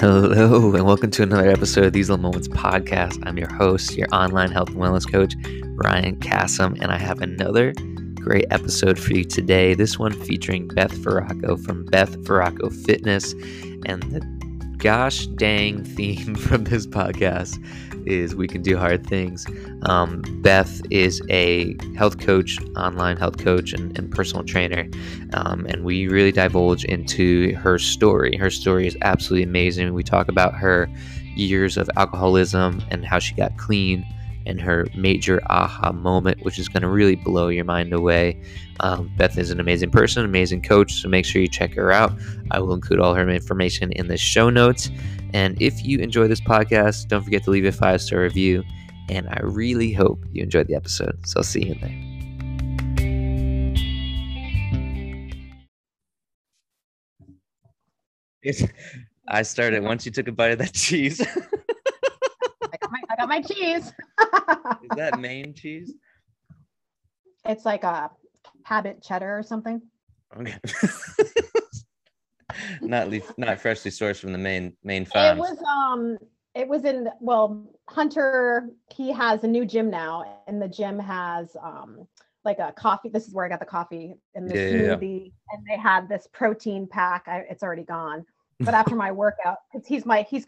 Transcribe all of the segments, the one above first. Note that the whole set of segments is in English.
Hello, and welcome to another episode of These Little Moments podcast. I'm your host, your online health and wellness coach, Ryan Cassim, and I have another great episode for you today. This one featuring Beth Farraco from Beth Farraco Fitness. And the gosh dang theme from this podcast is we can do hard things. Um, Beth is a health coach, online health coach, and, and personal trainer. Um, and we really divulge into her story. Her story is absolutely amazing. We talk about her years of alcoholism and how she got clean and her major aha moment, which is going to really blow your mind away. Um, Beth is an amazing person, amazing coach, so make sure you check her out. I will include all her information in the show notes. And if you enjoy this podcast, don't forget to leave a five star review. And I really hope you enjoyed the episode. So I'll see you in there. I started once you took a bite of that cheese. Got my, I got my cheese. Is that Maine cheese? it's like a habit cheddar or something. Okay. not leaf, not freshly sourced from the main main It was um it was in well Hunter he has a new gym now and the gym has um like a coffee this is where I got the coffee and the Yeah, yeah, yeah. smoothie and they had this protein pack I, it's already gone but after my workout cuz he's my he's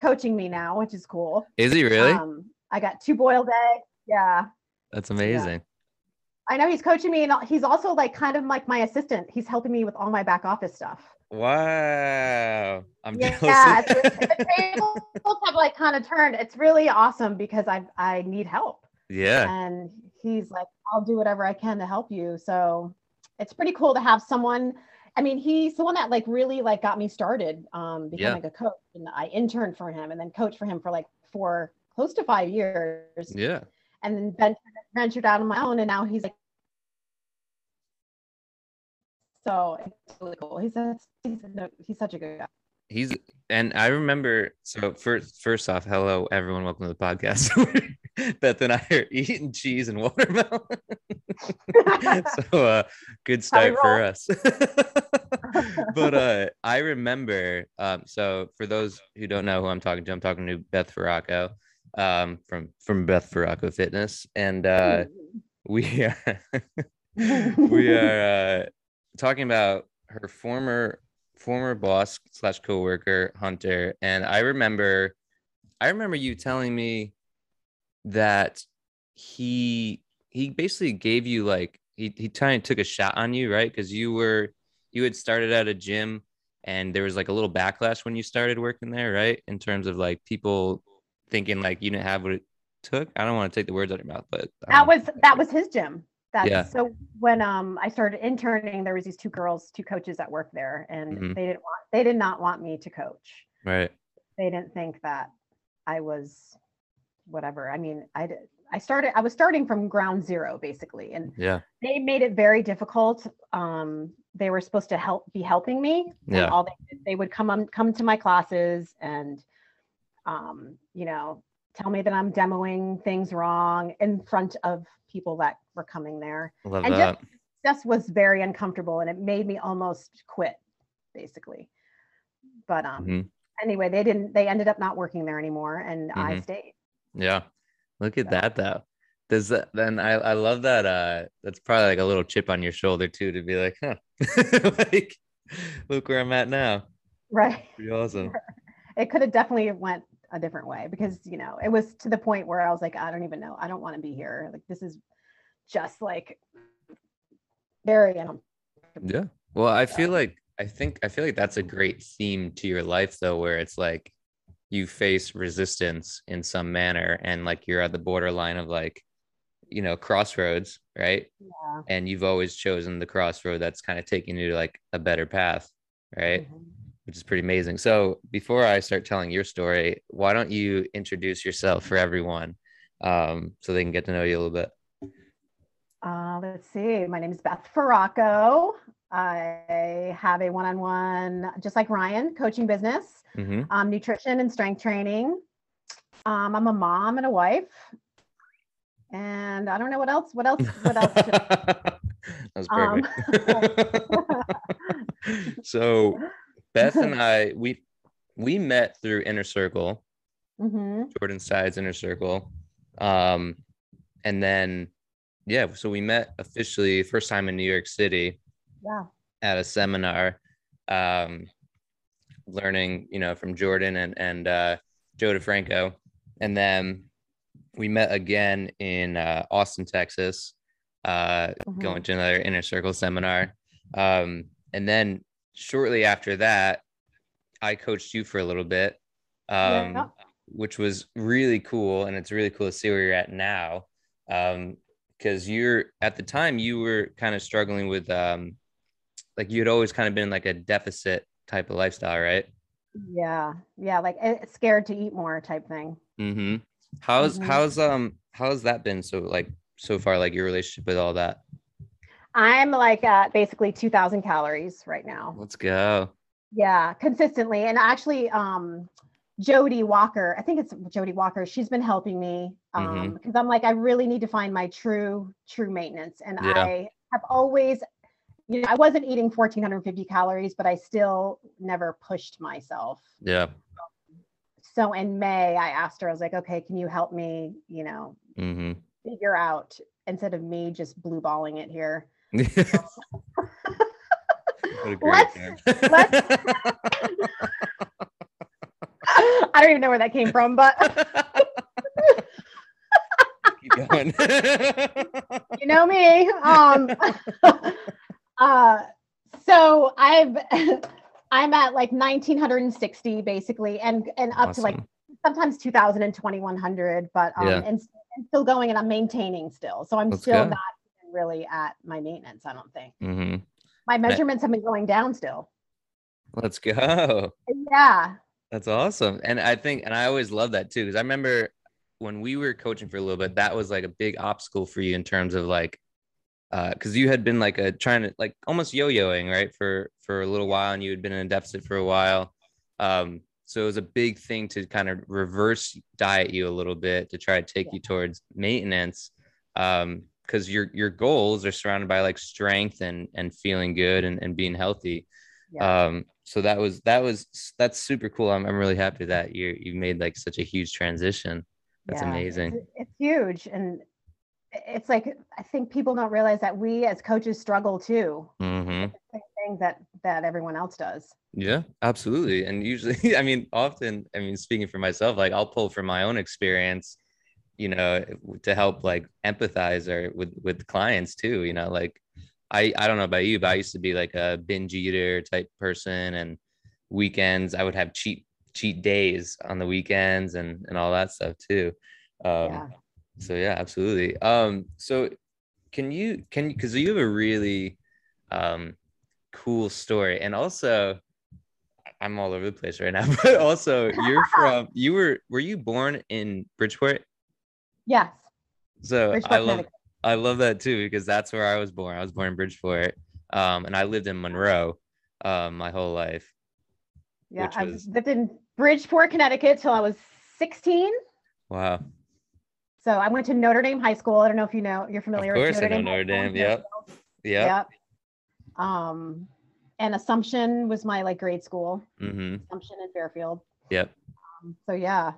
coaching me now which is cool Is he really? um I got two boiled eggs yeah That's amazing. I know he's coaching me and he's also like kind of like my assistant he's helping me with all my back office stuff Wow. I'm yeah, it's, the tables have like kind of turned. It's really awesome because I I need help, yeah. and he's like, I'll do whatever I can to help you. So it's pretty cool to have someone. I mean, he's the one that like really like got me started um, becoming a coach, and I interned for him, and then coached for him for like four, close to five years, Yeah. and then ventured, ventured out on my own, and now he's like. So it's really cool. He's a, he's, a, he's such a good guy. He's and I remember so first first off, hello everyone, welcome to the podcast. Beth and I are eating cheese and watermelon. so uh good start for us. but uh I remember um so for those who don't know who I'm talking to, I'm talking to Beth Farraco um from from Beth Farraco Fitness and uh we are we are uh talking about her former former boss slash coworker hunter. And i remember i remember you telling me that he he basically gave you like he, he kind of took a shot on you right? Because you were you had started at a gym and there was like a little backlash when you started working there right? In terms of like people thinking like you didn't have what it took. I don't want to take the words out of your mouth but that um, was that was his gym. That's Yeah. so when um I started interning, there was these two girls, two coaches that worked there, and Mhm. they didn't want they did not want me to coach. right They didn't think that I was whatever. I mean, I did I started I was starting from ground zero basically, and yeah they made it very difficult. Um, they were supposed to help be helping me. Yeah. all they did, they would come on come to my classes and um, you know, tell me that I'm demoing things wrong in front of people that were coming there. Love And that just just was very uncomfortable and it made me almost quit, basically. But um Mhm. anyway, they didn't they ended up not working there anymore and I Mhm. stayed. Yeah. Look at So- that though. Does that then I, I love that uh that's probably like a little chip on your shoulder too to be like, huh. like look where I'm at now. Right. Pretty awesome. it could have definitely went a different way because you know it was to the point where i was like i don't even know i don't want to be here like this is just like very. Yeah. Well, I feel like I think I feel like that's a great theme to your life though, where it's like you face resistance in some manner and like you're at the borderline of like, you know, crossroads, right? yeah And you've always chosen the crossroad that's kind of taking you to like a better path, right? Mhm. Which is pretty amazing. So before I start telling your story, why don't you introduce yourself for everyone um, so they can get to know you a little bit? uh, let's see my name is beth farraco i have a one-on-one just like ryan coaching business Mhm. um, nutrition and strength training um, i'm a mom and a wife and i don't know what else what else what else that was Um, perfect. so Beth and I, we we met through Inner Circle, mm-hmm. Jordan Syatt Inner Circle. Um, and then, yeah, so we met officially first time in New York City. Yeah. At a seminar, um, learning, you know, from Jordan and and uh, Joe DeFranco, and then we met again in uh, Austin, Texas, uh, mm-hmm. going to another inner circle seminar. Um, and then shortly after that, I coached you for a little bit, um, yeah. which was really cool. And it's really cool to see where you're at now. Um, because you're at the time you were kind of struggling with um like you had always kind of been like a deficit type of lifestyle, right? Yeah, yeah, like eh, scared to eat more type thing. Mm-hmm. How's mm-hmm. how's um how's that been so like so far like your relationship with all that? I'm like at basically 2000 calories right now. Let's go. Yeah, consistently. And actually um Jody Walker, I think it's Jody Walker, she's been helping me um mm-hmm. because I'm like I really need to find my true true maintenance and yeah. I have always you know, I wasn't eating 1450 calories, but I still never pushed myself. Yeah so in May, I asked her, I was like, okay, can you help me, you know, mm-hmm. figure out instead of me just blue balling it here. Let's, let's I don't even know where that came from, but keep going. you know me. Um uh so I've I'm at like 1960 basically, and and up awesome. to like sometimes 2000 and 2100, but um, yeah. and, and, still going, and I'm maintaining still. So I'm Let's still go. not really at my maintenance. I don't think. Mm-hmm. My measurements have been going down still. Let's go. Yeah. That's awesome. And I think, and I always love that too, because I remember when we were coaching for a little bit, that was like a big obstacle for you in terms of like because uh, you had been like a trying to like almost yo-yoing right for for a little while and you had been in a deficit for a while um, so it was a big thing to kind of reverse diet you a little bit to try to take yeah. you towards maintenance because your your goals are surrounded by like strength and and feeling good and, and being healthy yeah. um so that was that was that's super cool i'm, I'm really happy that you you made like such a huge transition that's yeah, amazing it's, it's huge and it's like I think people don't realize that we as coaches struggle too. Mm-hmm. Same thing that that everyone else does. Yeah, absolutely. And usually, I mean, often, I mean, speaking for myself, like I'll pull from my own experience, you know, to help like empathize or with with clients too. You know, like I I don't know about you, but I used to be like a binge eater type person, and weekends I would have cheat cheat days on the weekends and and all that stuff too. Um, yeah so yeah absolutely um so can you can you because you have a really um cool story and also i'm all over the place right now but also you're from you were were you born in bridgeport yes so i love i love that too because that's where i was born i was born in bridgeport um and i lived in monroe um my whole life yeah i was... lived in bridgeport connecticut till i was 16 wow so I went to Notre Dame High School. I don't know if you know, you're familiar of course with Notre I know Dame. Notre Dame. Yep. Yep. Yep. Um, and Assumption was my like grade school. Mm-hmm. Assumption in Fairfield. Yep. Um, so yeah.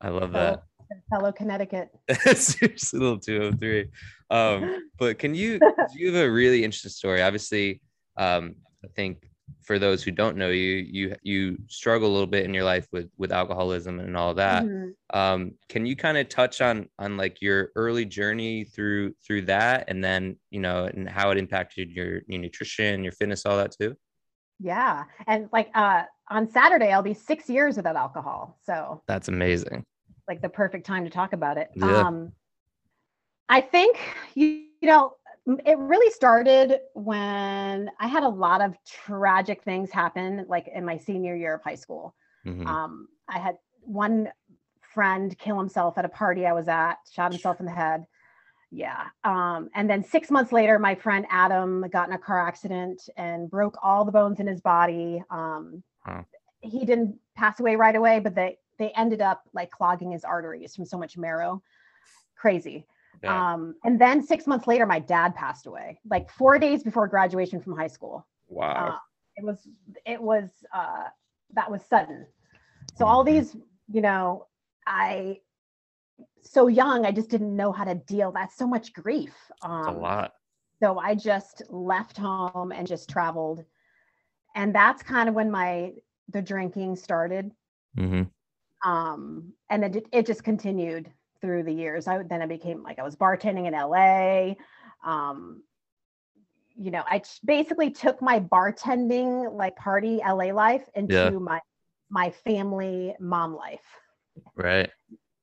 I love fellow, that. Fellow Connecticut. Seriously, little 203. Um, but can you, you have a really interesting story? Obviously, um, I think for those who don't know you, you you struggle a little bit in your life with with alcoholism and all that. Mm-hmm. Um, can you kind of touch on on like your early journey through through that, and then you know, and how it impacted your your nutrition, your fitness, all that too? Yeah, and like uh, on Saturday, I'll be six years without alcohol. So that's amazing. Like the perfect time to talk about it. Yeah. Um, I think you, you know it really started when I had a lot of tragic things happen, like in my senior year of high school. Mm-hmm. Um, I had one friend kill himself at a party I was at, shot himself in the head. Yeah. Um, and then six months later, my friend Adam got in a car accident and broke all the bones in his body. Um, huh. He didn't pass away right away, but they they ended up like clogging his arteries from so much marrow. Crazy. Yeah. Um, and then six months later, my dad passed away, like four days before graduation from high school. Wow. Uh, it was, it was, uh, that was sudden. So all these, you know, I so young, I just didn't know how to deal. That's so much grief. Um, It's a lot. so I just left home and just traveled. And that's kind of when my the drinking started. Mm-hmm. Um, and it, it just continued through the years. I then I became like I was bartending in LA. Um, you know, I basically took my bartending like party LA life into Yeah. my my family mom life. Right.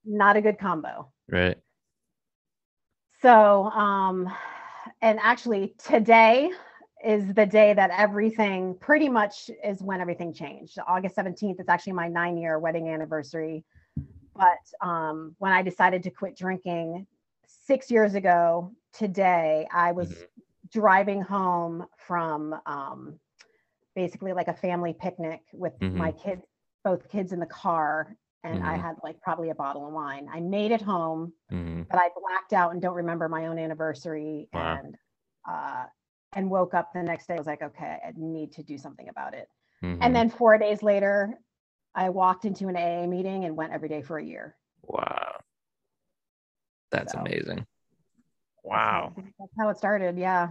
Not a good combo. Right. So, um, and actually today is the day that everything pretty much is when everything changed. August 17th, it's actually my nine year wedding anniversary. But um, when I decided to quit drinking six years ago today, I was Mhm. driving home from um, basically like a family picnic with my kids, both kids in the car. And I Mhm. had like probably a bottle of wine. I made it home Mm-hmm. but I blacked out and don't remember my own anniversary Wow. and uh and woke up the next day. I was like, okay, I need to do something about it. Mm-hmm. And then four days later, I walked into an AA meeting and went every day for a year. wow. That's So- amazing. Wow. That's how it started. Yeah.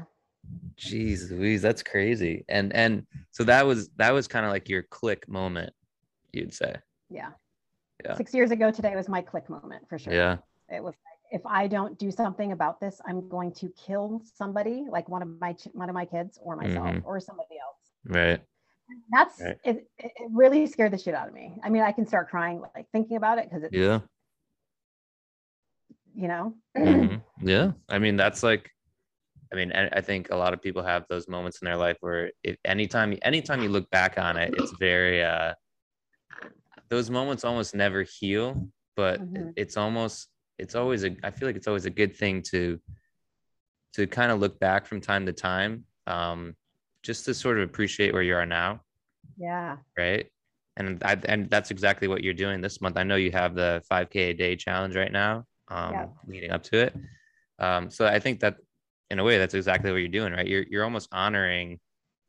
Jeez Louise, that's crazy. And and so that was that was kind of like your click moment, you'd say. Yeah. Yeah. Six years ago today was my click moment for sure. Yeah. It was if I don't do something about this, I'm going to kill somebody, like one of my ch- one of my kids or myself Mhm. or somebody else. Right. That's Right. it, it it really scared the shit out of me. I mean, I can start crying like thinking about it because it's Yeah. you know. Mhm. Yeah. I mean, that's like, I mean, I think a lot of people have those moments in their life where if anytime, anytime you look back on it, it's very, uh, those moments almost never heal, but Mhm. it's almost, it's always a, I feel like it's always a good thing to, to kind of look back from time to time, um, just to sort of appreciate where you are now. Yeah. right? And I, and that's exactly what you're doing this month. I know you have the 5K a day challenge right now, um, Yeah. leading up to it. Um, so I think that in a way, that's exactly what you're doing, right? You're you're almost honoring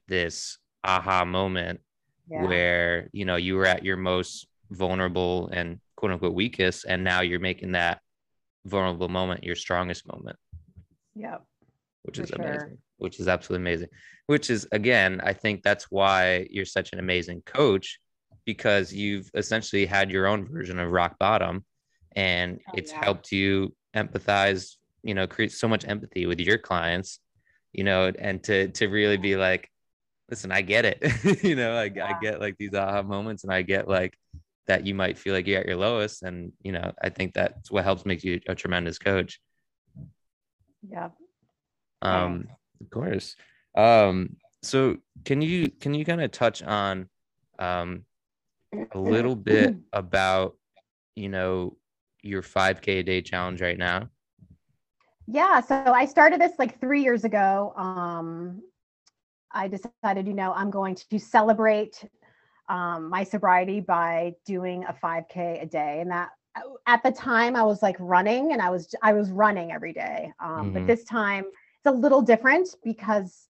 this aha moment Yeah. where you know you were at your most vulnerable and quote unquote weakest, and now you're making that vulnerable moment your strongest moment yeah. which is sure. amazing which is absolutely amazing which is again i think that's why you're such an amazing coach because you've essentially had your own version of rock bottom and Oh, it's yeah. helped you empathize you know create so much empathy with your clients you know and to to really be like listen i get it you know I, I get like these aha moments and i get like that you might feel like you're at your lowest and you know i think that's what helps make you a tremendous coach Yeah. um, of course. Um, so can you can you kind of touch on um a little bit about you know your 5k a day challenge right now? Yeah. So I started this like three years ago. Um, I decided, you know, I'm going to celebrate um, my sobriety by doing a 5K a day, and that at the time I was like running, and I was I was running every day. Um, Mhm. But this time it's a little different because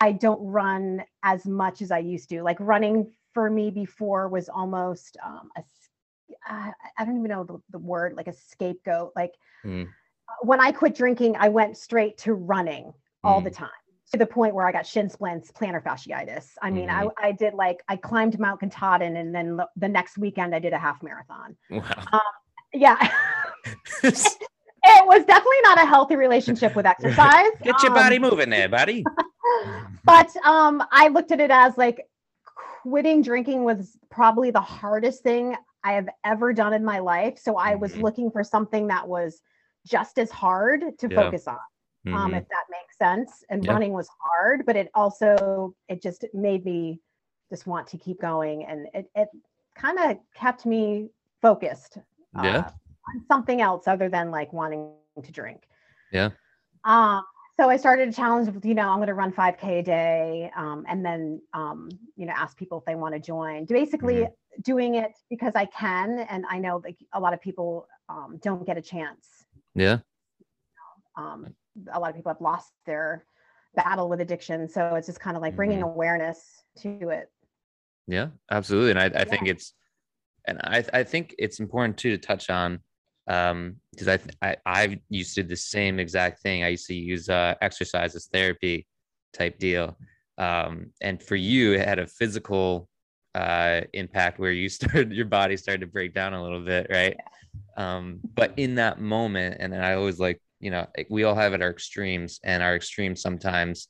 I don't run as much as I used to. Like running for me before was almost um, a s- I I don't even know the, the word like a scapegoat. Like Mm. when I quit drinking, I went straight to running all the Mm. time to the point where I got shin splints, plantar fasciitis. I mean, I, I did like, I climbed Mount Katahdin and then the- the next weekend I did a half marathon. Wow. Yeah. it was definitely not a healthy relationship with exercise. Get your Um, body moving there, buddy. but um, I looked at it as like quitting drinking was probably the hardest thing I have ever done in my life. So I was Mhm. looking for something that was just as hard to Yeah. focus on. um, Mhm. if that makes sense. And Yeah. running was hard, but it also it just made me just want to keep going, and it it kind of kept me focused. Yeah. uh, on something else other than like wanting to drink. Yeah. Um. So I started a challenge with, you know, I'm going to run 5K a day, um, and then, um, you know, ask people if they want to join. Basically, Mm-hmm. doing it because I can, and I know like a lot of people um, don't get a chance Yeah. A lot of people have lost their battle with addiction so it's just kind of like bringing Mhm. awareness to it Yeah, absolutely. And I, I yeah. think it's, and I, I think it's important too to touch on, um, because I, I, I used to do the same exact thing. I used to use uh, exercise as therapy type deal. Um, and for you, it had a physical uh, impact where you started, your body started to break down a little bit, right? Um, but in that moment, and then I always like, you know, we all have at our extremes, and our extremes sometimes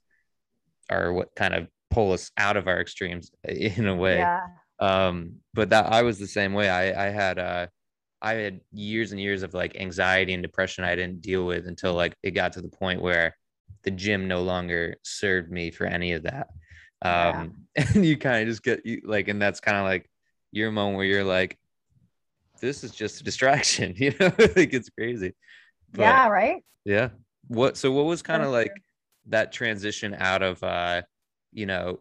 are what kind of pull us out of our extremes in a way. Yeah. Um, but that I was the same way. I I had uh I had years and years of like anxiety and depression I didn't deal with until like it got to the point where the gym no longer served me for any of that. Um, yeah. and you kind of just get you like, and that's kind of like your moment where you're like, this is just a distraction, you know, like it's crazy. But, yeah, right. Yeah. What so what was kind of like that transition out of uh you know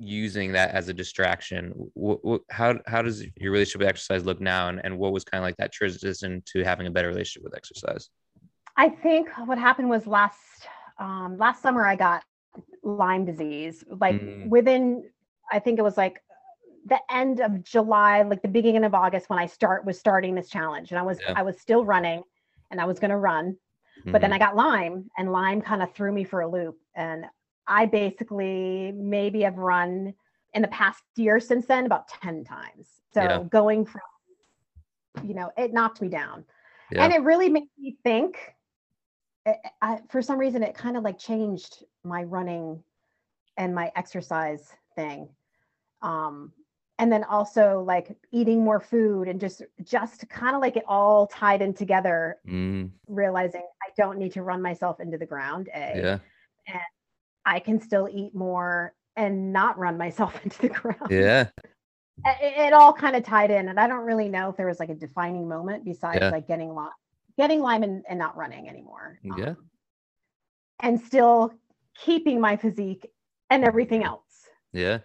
using that as a distraction what, what, how how does your relationship with exercise look now and, and what was kind of like that transition to having a better relationship with exercise i think what happened was last um, last summer i got lyme disease like mm. within i think it was like the end of july like the beginning of august when i start was starting this challenge and i was yeah. i was still running and i was going to run mm-hmm. but then mm-hmm. i got lyme and lyme kind of threw me for a loop and I basically maybe have run in the past year since then about 10 times. So yeah. going from, you know, it knocked me down. Yeah. And it really made me think. It, eh, eh, I, for some reason, it kind of like changed my running and my exercise thing. Um, and then also like eating more food and just just kind of like it all tied in together mm. realizing i don't need to run myself into the ground a yeah. and I can still eat more and not run myself into the ground. Yeah. It, it all kind of tied in. And I don't really know if there was like a defining moment besides yeah. like getting Lyme, getting Lyme and, and not running anymore. Yeah. Um, and still keeping my physique and everything else. Yeah.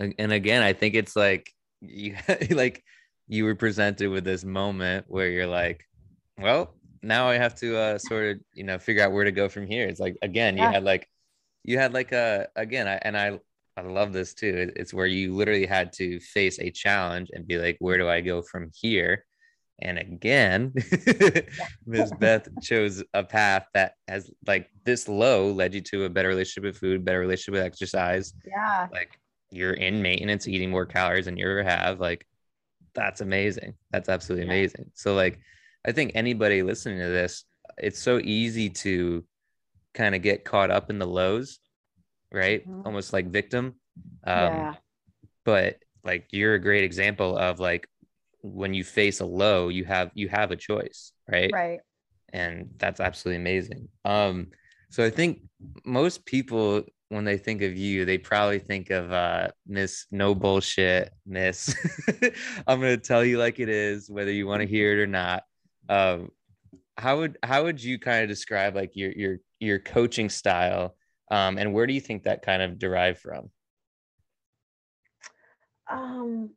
And again, I think it's like you like you were presented with this moment where you're like, well, now I have to uh, sort of, you know, figure out where to go from here. It's like again, you had like you had like a again I, and i i love this too. It's where you literally had to face a challenge and be like where do i go from here? And again ms beth chose a path that has like this low led you to a better relationship with food better relationship with exercise. Yeah. Like you're in maintenance eating more calories than you ever have like that's amazing that's absolutely yeah. amazing so like i think anybody listening to this it's so easy to kind of get caught up in the lows, right? Mm-hmm. Almost like victim. Um, yeah. But like you're a great example of like when you face a low, you have you have a choice, right? Right. And that's absolutely amazing. Um, so I think most people when they think of you, they probably think of uh, Miss No Bullshit, Miss. I'm gonna tell you like it is, whether you want to hear it or not. Um, how would how would you kind of describe like your your your coaching style um, and where do you think that kind of derived from um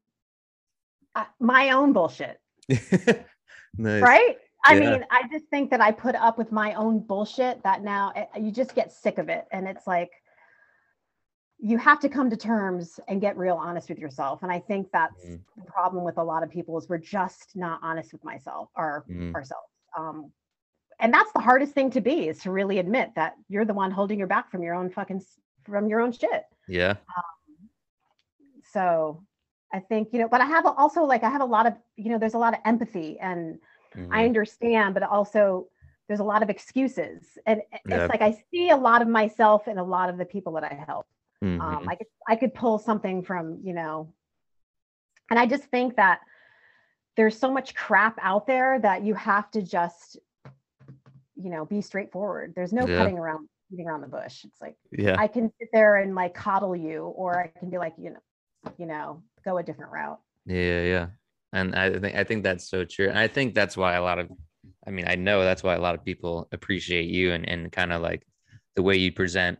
my own bullshit nice. right i yeah. mean i just think that i put up with my own bullshit that now it, eh, you just get sick of it and it's like you have to come to terms and get real honest with yourself and i think that's mm. the problem with a lot of people is we're just not honest with myself or mm. ourselves um, and that's the hardest thing to be is to really admit that you're the one holding your back from your own fucking from your own shit yeah um, so i think you know but i have also like i have a lot of you know there's a lot of empathy and mm-hmm. i understand but also there's a lot of excuses and it's like i see a lot of myself in a lot of the people that i help mm-hmm. um, I could, I could pull something from you know and i just think that there's so much crap out there that you have to just you know be straightforward. There's no yeah. cutting around beating around the bush. It's like yeah. I can sit there and like coddle you or i can be like you know you know go a different route. Yeah yeah and i think i think that's so true. And i think that's why a lot of i mean i know that's why a lot of people appreciate you and, and kind of like the way you present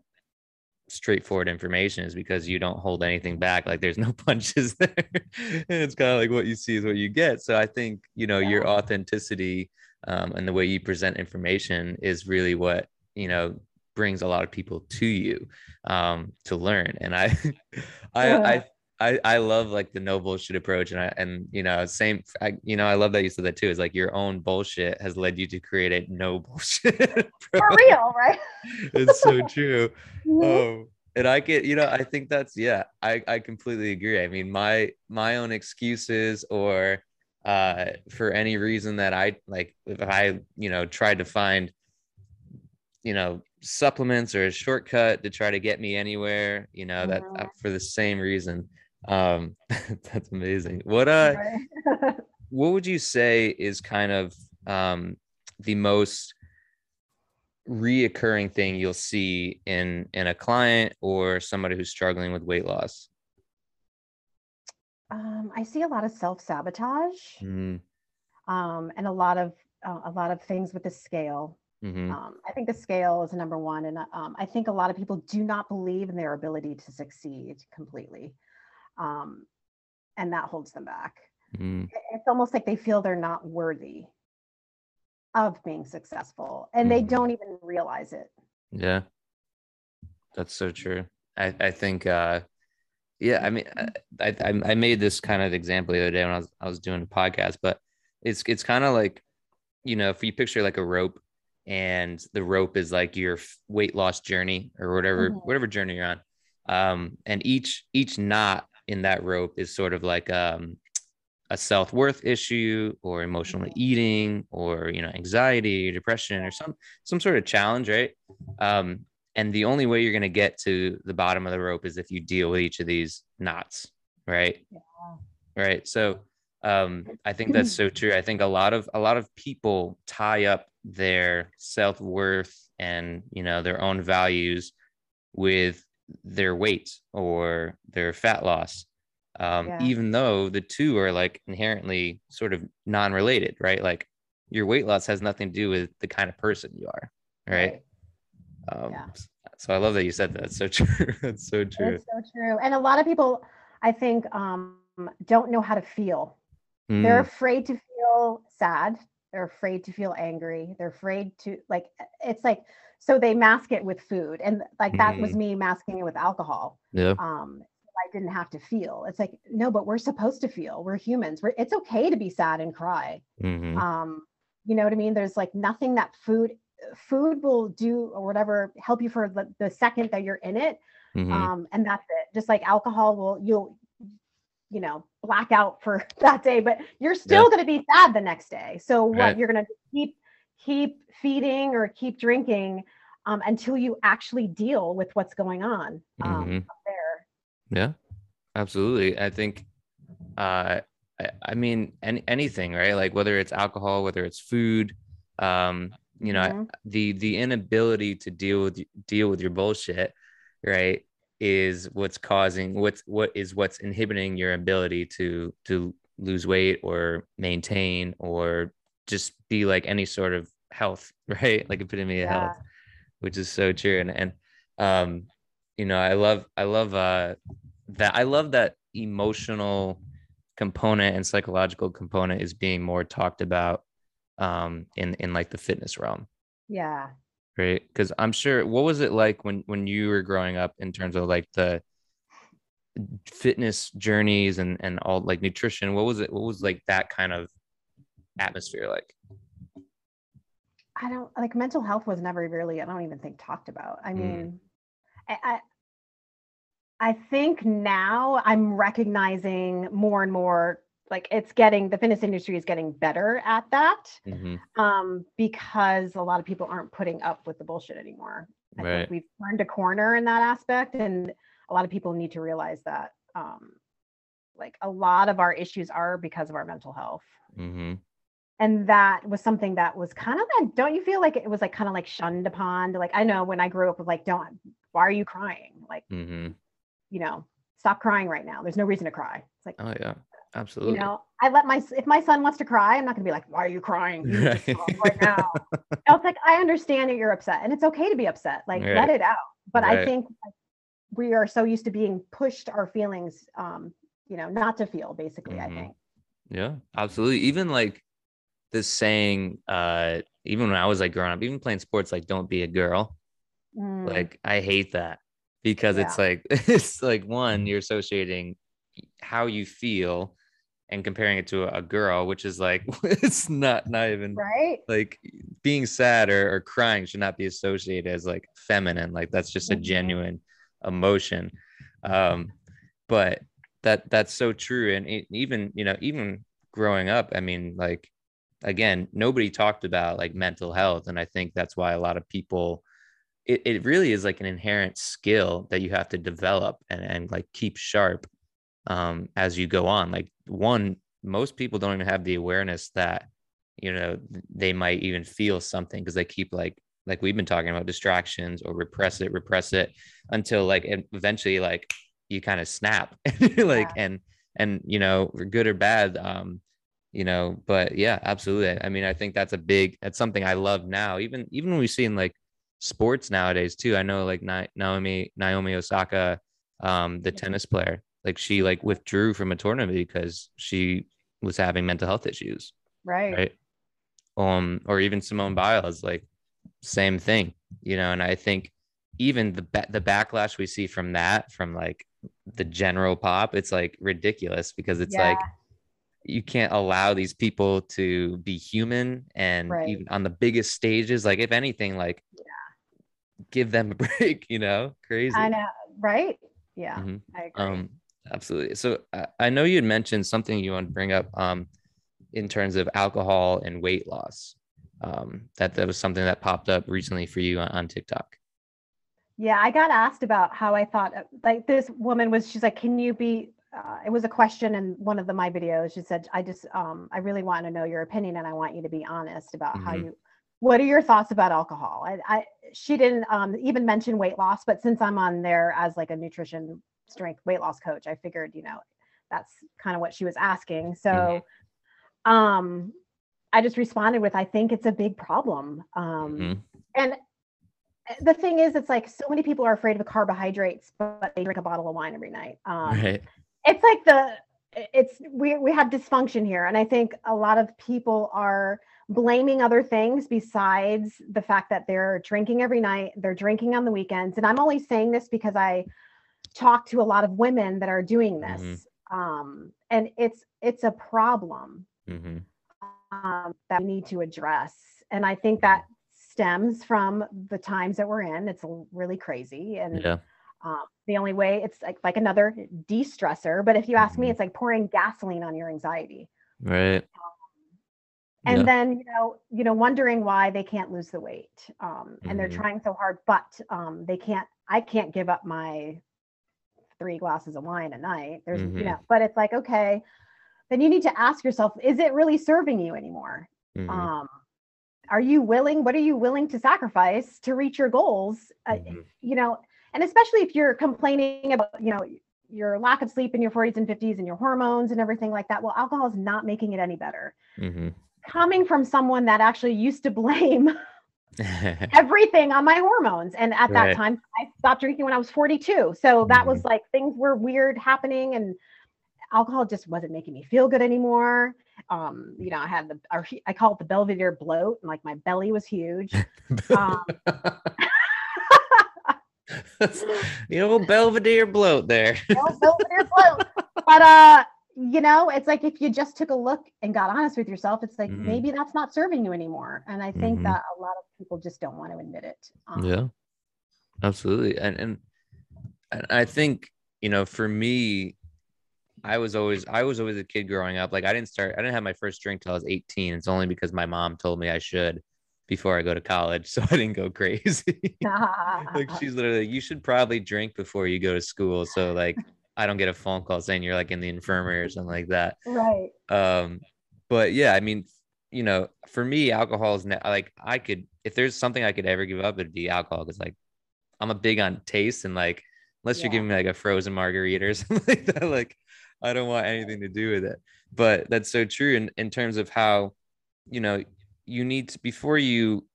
straightforward information is because you don't hold anything back like there's no punches there. And it's kind of like what you see is what you get. So i think you know yeah. your authenticity um, and the way you present information is really what you know brings a lot of people to you um, to learn. And i I, I I, I love like the no bullshit approach and I and you know same I, you know I love that you said that too is like your own bullshit has led you to create a no bullshit for real right? It's so true. Mm-hmm. um, and I get you know I think that's yeah I I completely agree. I mean my my own excuses or uh for any reason that I like if I you know tried to find you know supplements or a shortcut to try to get me anywhere you know that uh, for the same reason um that's amazing what uh what would you say is kind of um the most reoccurring thing you'll see in in a client or somebody who's struggling with weight loss um i see a lot of self-sabotage mm. um and a lot of uh, a lot of things with the scale Mm-hmm. Um, I think the scale is number one. And um, I think a lot of people do not believe in their ability to succeed completely um, and that holds them back. Mm. It's almost like they feel they're not worthy of being successful, and mm. they mm-hmm. don't even realize it. Yeah, that's so true. I I think. uh yeah, I mean, I, I I made this kind of example the other day when I was I was doing a podcast, but it's it's kind of like, you know, if you picture like a rope, and the rope is like your weight loss journey or whatever mm-hmm. whatever journey you're on, um, and each each knot in that rope is sort of like um, a self-worth issue or emotional mm-hmm. eating or you know anxiety or depression or some some sort of challenge right um, and the only way you're going to get to the bottom of the rope is if you deal with each of these knots right yeah. right so um, i think that's so true i think a lot of a lot of people tie up their self-worth and you know their own values with their weight or their fat loss. Um, yeah. even though the two are like inherently sort of non-related right? Like your weight loss has nothing to do with the kind of person you are right, right. Um, yeah. so i love that you said that. That's so true. That's so true. it's so true. And a lot of people i think um, don't know how to feel. Mm. they're afraid to feel sad they're afraid to feel angry they're afraid to like it's like so they mask it with food and like that mm. was me masking it with alcohol yeah. um i didn't have to feel. It's like no but we're supposed to feel. We're humans. We're, it's okay to be sad and cry. Mm-hmm. um you know what i mean? There's like nothing that food food will do or whatever help you for the, the second that you're in it mm-hmm. um and that's it. Just like alcohol will you'll you know black out for that day but you're still yeah. going to be sad the next day so what right. you're going to keep keep feeding or keep drinking um, until you actually deal with what's going on um, mm-hmm. there. Yeah, absolutely. I think, uh, I, I mean, any, anything, right? Like whether it's alcohol, whether it's food, um, you know, mm-hmm. the the inability to deal with deal with your bullshit, right, is what's causing what's what is what's inhibiting your ability to to lose weight or maintain or just be like any sort of health, right? Like epitome of health, which is so true. And and um, you know, I love I love uh that I love that emotional component and psychological component is being more talked about um in in like the fitness realm. Yeah. Right. Cause I'm sure what was it like when when you were growing up in terms of like the fitness journeys and and all like nutrition what was it what was like that kind of atmosphere like I don't like mental health was never really, I don't even think talked about. I mm. mean, mm. I, I think now I'm recognizing more and more like it's getting the fitness industry is getting better at that mm-hmm. um, because a lot of people aren't putting up with the bullshit anymore. I right. think we've turned a corner in that aspect, and a lot of people need to realize that um, like a lot of our issues are because of our mental health. Mm-hmm and that was something that was kind of like don't you feel like it was like kind of like shunned upon like i know when i grew up with like don't why are you crying like mm-hmm. you know stop crying right now there's no reason to cry it's like oh yeah absolutely you know i let my if my son wants to cry i'm not going to be like why are you crying you right. right now i was like i understand that you're upset and it's okay to be upset like right. let it out but right. i think like, we are so used to being pushed our feelings um you know not to feel basically mm-hmm. i think yeah absolutely even like this saying uh even when I was like growing up, even playing sports, like don't be a girl. Mm. Like I hate that because yeah. it's like it's like one, you're associating how you feel and comparing it to a girl, which is like it's not not even right. Like being sad or, or crying should not be associated as like feminine. Like that's just a mm-hmm. genuine emotion. Um, but that that's so true. And it, even you know even growing up, I mean, like again, nobody talked about like mental health, and I think that's why a lot of people. It, it really is like an inherent skill that you have to develop and, and like keep sharp um, as you go on. Like one, most people don't even have the awareness that you know they might even feel something because they keep like like we've been talking about distractions or repress it, repress it until like eventually like you kind of snap like yeah. and and you know good or bad um you know but yeah absolutely i mean i think that's a big that's something i love now even even when we see in like sports nowadays too i know like naomi naomi osaka um the tennis player like she like withdrew from a tournament because she was having mental health issues. Right. Right. Um, or even Simone Biles, like same thing, you know. And I think even the ba- the backlash we see from that, from like the general pop, it's like ridiculous because it's yeah. like you can't allow these people to be human and right. even on the biggest stages. Like if anything, like yeah. give them a break, you know, crazy. I know, right? Yeah, mm-hmm. I agree. Um, absolutely. So I know you had mentioned something you want to bring up um, in terms of alcohol and weight loss. Um, that that was something that popped up recently for you on, on TikTok. Yeah, I got asked about how I thought like this woman was. She's like, "Can you be?" Uh, it was a question in one of the my videos. She said, "I just, um, I really want to know your opinion, and I want you to be honest about mm-hmm. how you." What are your thoughts about alcohol? I, I she didn't um, even mention weight loss, but since I'm on there as like a nutrition strength weight loss coach. I figured, you know, that's kind of what she was asking. So mm-hmm. um I just responded with I think it's a big problem. Um mm-hmm. and the thing is it's like so many people are afraid of carbohydrates but they drink a bottle of wine every night. Um right. it's like the it's we we have dysfunction here and I think a lot of people are blaming other things besides the fact that they're drinking every night, they're drinking on the weekends. And I'm only saying this because I talk to a lot of women that are doing this mm-hmm. um, and it's it's a problem mm-hmm. um, that we need to address and i think that stems from the times that we're in it's really crazy and yeah. um, the only way it's like like another de-stressor but if you ask mm-hmm. me it's like pouring gasoline on your anxiety right and yeah. then you know you know wondering why they can't lose the weight um, and they're mm-hmm. trying so hard but um, they can't i can't give up my three glasses of wine a night. There's, mm-hmm. you know, but it's like, okay, then you need to ask yourself, is it really serving you anymore? Mm-hmm. Um, are you willing, what are you willing to sacrifice to reach your goals? Uh, mm-hmm. Uh, you know, and especially if you're complaining about, you know, your lack of sleep in your 40s and 50s and your hormones and everything like that. Well, alcohol is not making it any better. Mm-hmm. Coming from someone that actually used to blame everything on my hormones. And at right. that time, I stopped drinking when I was 42. So that mm-hmm. was like things were weird happening, and alcohol just wasn't making me feel good anymore. Um, you know, I had the, I call it the Belvedere bloat, and like my belly was huge. Um, the old Belvedere bloat there. Belvedere bloat. But uh, you know, it's like if you just took a look and got honest with yourself, it's like mm-hmm. maybe that's not serving you anymore. And I think mm-hmm. that a lot of people just don't want to admit it. Um, yeah, absolutely. And, and and I think you know, for me, I was always I was always a kid growing up. Like I didn't start I didn't have my first drink till I was 18. It's only because my mom told me I should before I go to college, so I didn't go crazy. like she's literally, you should probably drink before you go to school. So like I don't get a phone call saying you're like in the infirmary or something like that. Right. Um, but yeah, I mean, you know, for me, alcohol is ne- like I could if there's something I could ever give up, it'd be alcohol because like I'm a big on taste and like unless yeah. you're giving me like a frozen margarita or something like that, like I don't want anything to do with it. But that's so true in, in terms of how, you know, you need to before you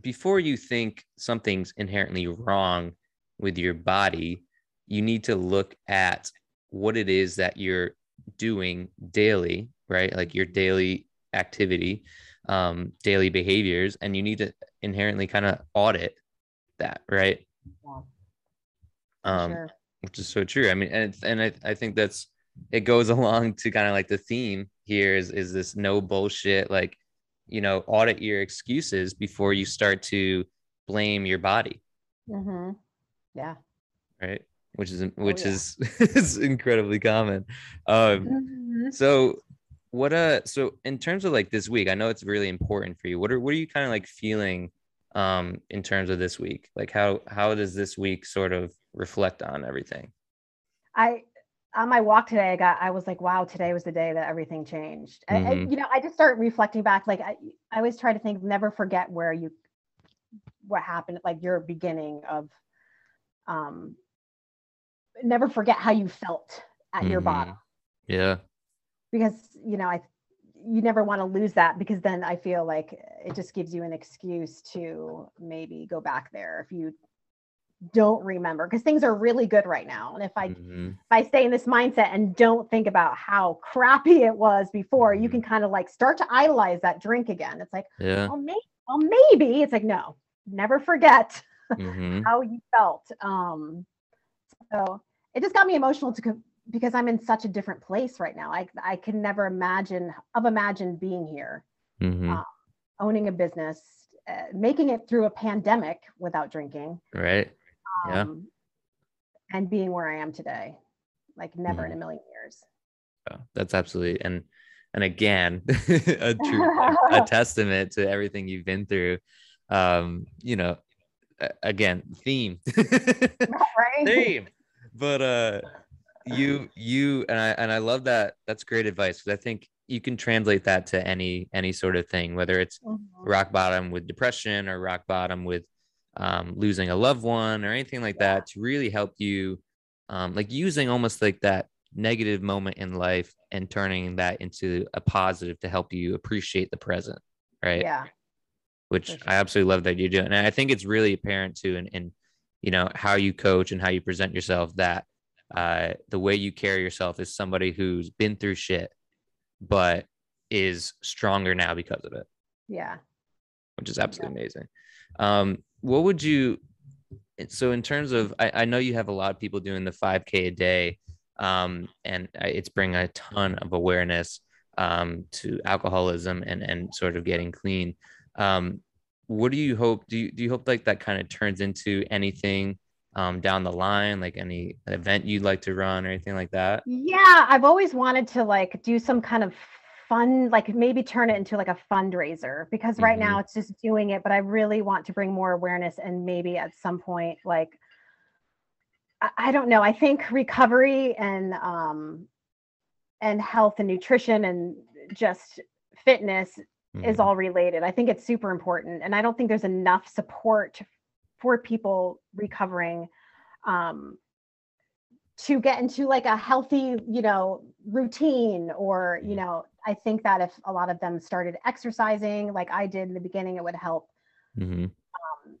before you think something's inherently wrong with your body, you need to look at what it is that you're doing daily, right? Like your daily activity, um, daily behaviors, and you need to inherently kind of audit that, right? Yeah. Um, sure. which is so true. I mean, and and I, I think that's it goes along to kind of like the theme here is is this no bullshit like you know audit your excuses before you start to blame your body mm-hmm. yeah right which is which oh, yeah. is is incredibly common um mm-hmm. so what uh so in terms of like this week i know it's really important for you what are what are you kind of like feeling um in terms of this week like how how does this week sort of reflect on everything i on my walk today i got i was like wow today was the day that everything changed mm-hmm. I, I, mm-hmm. you know i just start reflecting back like I, I always try to think never forget where you what happened like your beginning of um never forget how you felt at mm-hmm. your bottom yeah because you know i you never want to lose that because then i feel like it just gives you an excuse to maybe go back there if you don't remember because things are really good right now and if i mm-hmm. if i stay in this mindset and don't think about how crappy it was before you can mm-hmm. kind of like start to idolize that drink again it's like yeah well, maybe, well maybe it's like no never forget mm-hmm. how you felt um so it just got me emotional to because i'm in such a different place right now i i can never imagine of imagine being here mm-hmm. uh, owning a business uh, making it through a pandemic without drinking right yeah. Um, and being where I am today, like never mm-hmm. in a million years. Oh, that's absolutely and and again a true a testament to everything you've been through. Um, you know, again, theme. right? theme. But uh you you and I and I love that that's great advice because I think you can translate that to any any sort of thing, whether it's mm-hmm. rock bottom with depression or rock bottom with um, losing a loved one or anything like yeah. that to really help you um, like using almost like that negative moment in life and turning that into a positive to help you appreciate the present right yeah which sure. i absolutely love that you're doing and i think it's really apparent too in, in you know how you coach and how you present yourself that uh, the way you carry yourself is somebody who's been through shit but is stronger now because of it. Yeah. Which is absolutely yeah. amazing. Um what would you so in terms of I, I, know you have a lot of people doing the 5k a day um, and it's bringing a ton of awareness um, to alcoholism and and sort of getting clean. Um, what do you hope do you, do you hope like that kind of turns into anything um, down the line like any event you'd like to run or anything like that yeah i've always wanted to like do some kind of fun like maybe turn it into like a fundraiser because right mm-hmm. now it's just doing it but i really want to bring more awareness and maybe at some point like i, I don't know i think recovery and um and health and nutrition and just fitness mm-hmm. is all related i think it's super important and i don't think there's enough support for people recovering um to get into like a healthy you know routine or you know i think that if a lot of them started exercising like i did in the beginning it would help mm-hmm. um,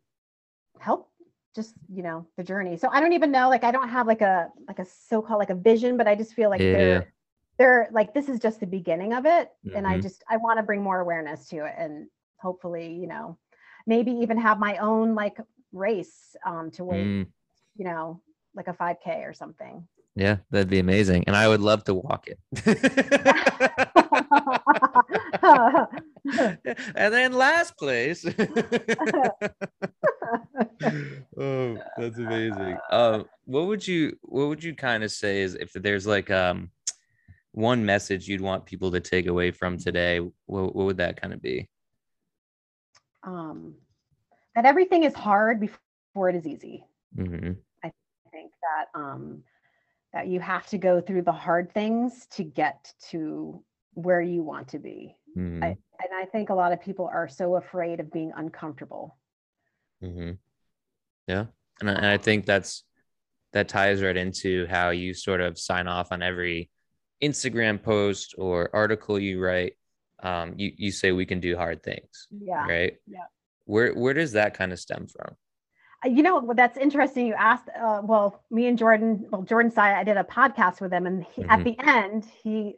help just you know the journey so i don't even know like i don't have like a like a so-called like a vision but i just feel like yeah. they're they're like this is just the beginning of it mm-hmm. and i mm-hmm. just i want to bring more awareness to it and hopefully you know maybe even have my own like race um to wait mm. you know like a 5K or something. Yeah, that'd be amazing. And I would love to walk it. and then last place. oh, that's amazing. Uh, what would you what would you kind of say is if there's like um one message you'd want people to take away from today, what, what would that kind of be? Um that everything is hard before it is easy. Mm-hmm that um, that you have to go through the hard things to get to where you want to be. Mm-hmm. I, and I think a lot of people are so afraid of being uncomfortable. Mm-hmm. Yeah, and I, and I think that's that ties right into how you sort of sign off on every Instagram post or article you write. Um, you you say we can do hard things. Yeah. Right. Yeah. Where where does that kind of stem from? you know that's interesting you asked uh, well me and jordan well Jordan Syatt i did a podcast with him and he, mm-hmm. at the end he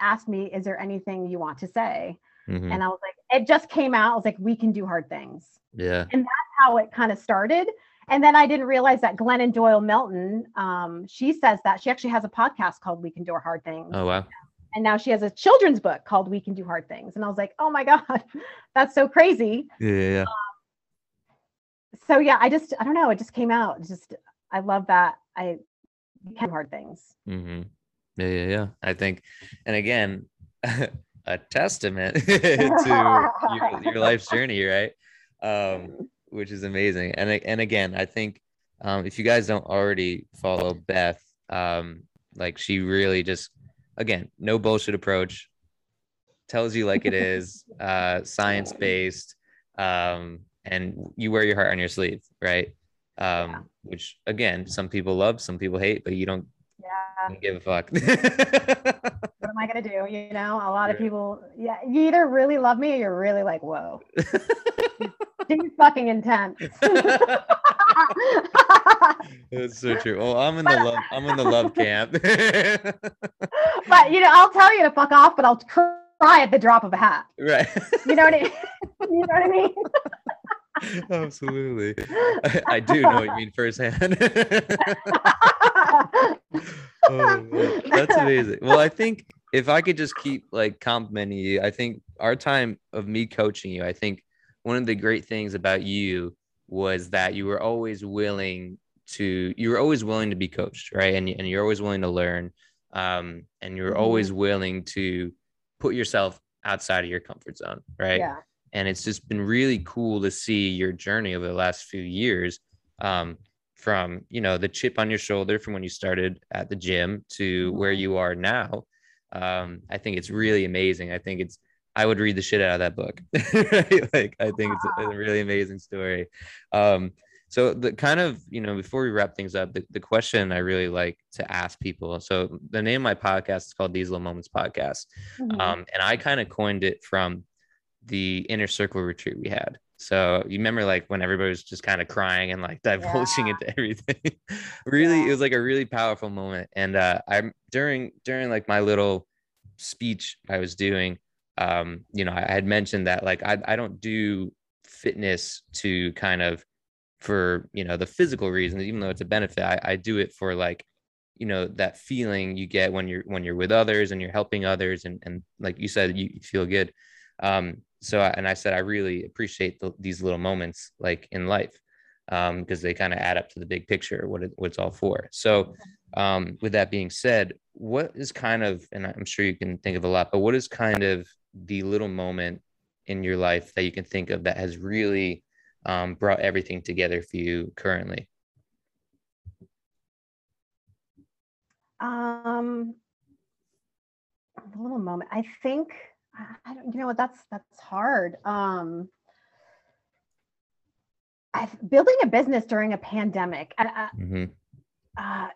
asked me is there anything you want to say mm-hmm. and i was like it just came out i was like we can do hard things yeah and that's how it kind of started and then I didn't realize that Glennon Doyle Melton, um, she says that she actually has a podcast called We Can Do Hard Things. Oh wow. And now she has a children's book called We Can Do Hard Things. And I was like, oh my God, that's so crazy. Yeah, yeah, yeah. Um, so yeah, I just I don't know, it just came out. It's just I love that I can hard things. Mm-hmm. Yeah, yeah, yeah. I think, and again, a testament to your, your, life's journey, right? Um, which is amazing. And and again, I think um, if you guys don't already follow Beth, um, like she really just again, no bullshit approach, tells you like it is, uh, science based, um, and you wear your heart on your sleeve, right? Um, which again, some people love, some people hate, but you don't yeah. give a fuck. I gonna do? You know, a lot of people, yeah, you either really love me or you're really like, whoa. He's fucking intense. That's so true. Well, I'm in the love. I'm in the love camp. but you know, I'll tell you to fuck off, but I'll cry at the drop of a hat. Right. You know what I mean? you know what I mean? Absolutely. I, I, do know what you mean firsthand. oh, that's amazing. Well, I think if I could just keep like complimenting you, I think our time of me coaching you, I think one of the great things about you was that you were always willing to you were always willing to be coached right and, and you're always willing to learn um, and you're mm-hmm. always willing to put yourself outside of your comfort zone right yeah. and it's just been really cool to see your journey over the last few years um, from you know the chip on your shoulder from when you started at the gym to mm-hmm. where you are now um, i think it's really amazing i think it's I would read the shit out of that book. like I think it's a, a, really amazing story. Um, so the kind of you know before we wrap things up, the, the question I really like to ask people. So the name of my podcast is called These Little Moments Podcast, mm-hmm. um, and I kind of coined it from the inner circle retreat we had. So you remember like when everybody was just kind of crying and like divulging yeah. into everything. really, yeah. it was like a really powerful moment. And uh, I'm during during like my little speech I was doing um, you know, I had mentioned that like I, I don't do fitness to kind of for you know the physical reasons, even though it's a benefit. I, I do it for like you know that feeling you get when you're when you're with others and you're helping others and and like you said you, feel good um so and i said i really appreciate the, these little moments like in life um because they kind of add up to the big picture what it, what it's all for so um with that being said what is kind of and i'm sure you can think of a lot but what is kind of the little moment in your life that you can think of that has really um, brought everything together for you currently? Um, a little moment. I think I don't. You know what? That's that's hard. Um, I, building a business during a pandemic. Uh, mm-hmm. uh,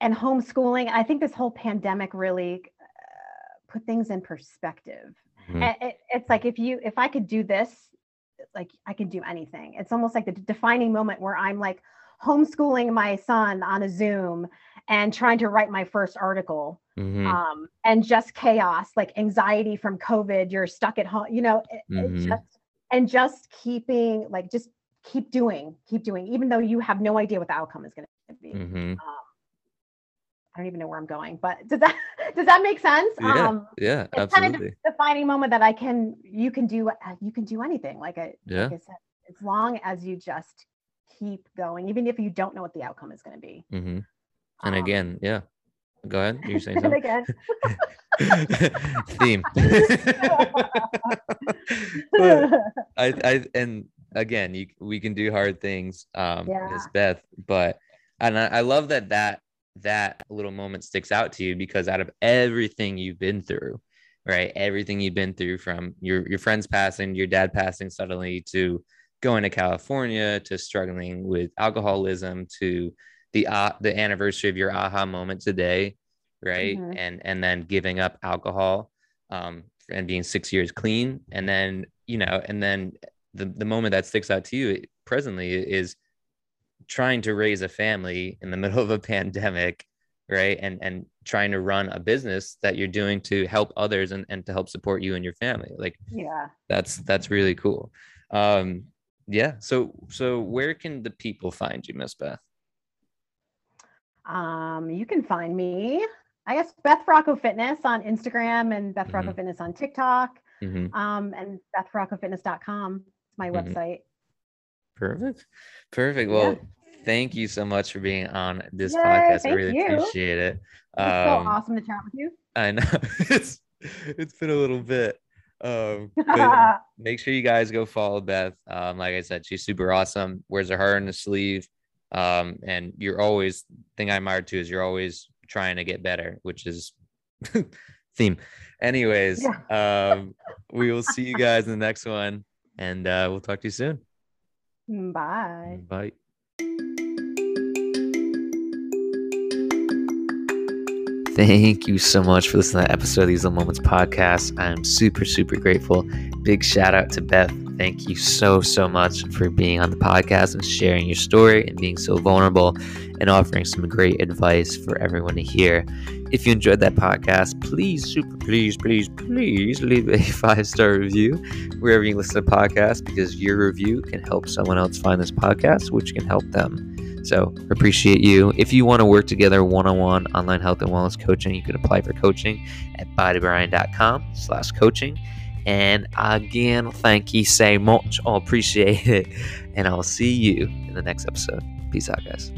and homeschooling. I think this whole pandemic really uh, put things in perspective. Mm-hmm. It, it's like if you if I could do this, like I can do anything. It's almost like the defining moment where I'm like homeschooling my son on a Zoom and trying to write my first article. Mm-hmm. Um, and just chaos, like anxiety from COVID, you're stuck at home, you know, mm-hmm. just, and just keeping like just keep doing, keep doing, even though you have no idea what the outcome is going to be. Mm-hmm. Um, I don't even know where I'm going, but does that does that make sense? Yeah, um, yeah, it's absolutely. kind of the defining moment that I can you can do uh, you can do anything. Like I, yeah. like I said, as long as you just keep going, even if you don't know what the outcome is going to be. Mm-hmm. And um, again, yeah. Go ahead. You're saying something. again. Theme. I, I, and again, you, we can do hard things, um, yeah. as Beth, but, and I, I love that that that little moment sticks out to you because out of everything you've been through, right? Everything you've been through from your your friends passing, your dad passing suddenly to going to California to struggling with alcoholism to the uh, the anniversary of your aha moment today, right? Mm-hmm. And and then giving up alcohol um, and being six years clean, and then you know, and then the the moment that sticks out to you presently is trying to raise a family in the middle of a pandemic right and and trying to run a business that you're doing to help others and, and to help support you and your family like yeah that's that's really cool um Yeah. So so where can the people find you, Miss Beth? Um, you can find me, I guess Beth Rocco Fitness on Instagram and Beth Ferraco mm-hmm. Fitness on TikTok. Mm-hmm. Um, and BethFerracoFitness.com is my mm-hmm. website. Perfect. Perfect. Well, yeah. thank you so much for being on this Yay, podcast. I really you. appreciate it. It's um, so awesome to chat with you. I know it's it's been a little bit. Um, make sure you guys go follow Beth. Um, like I said, she's super awesome. Wears her heart in the sleeve. Um, and you're always thing I admire too is you're always trying to get better, which is theme. Anyways, yeah. um, we will see you guys in the next one, and uh, we'll talk to you soon. Bye. Bye. Thank you so much for listening to that episode of These Little Moments podcast. I'm super, super grateful. Big shout out to Beth. Thank you so, so much for being on the podcast and sharing your story and being so vulnerable and offering some great advice for everyone to hear. If you enjoyed that podcast, please, super please, please, please leave a five star review wherever you listen to podcasts because your review can help someone else find this podcast, which can help them. So appreciate you. If you want to work together one-on-one online health and wellness coaching, you can apply for coaching at bodybrian.com slash coaching. And again, thank you so much. I appreciate it. And I'll see you in the next episode. Peace out, guys.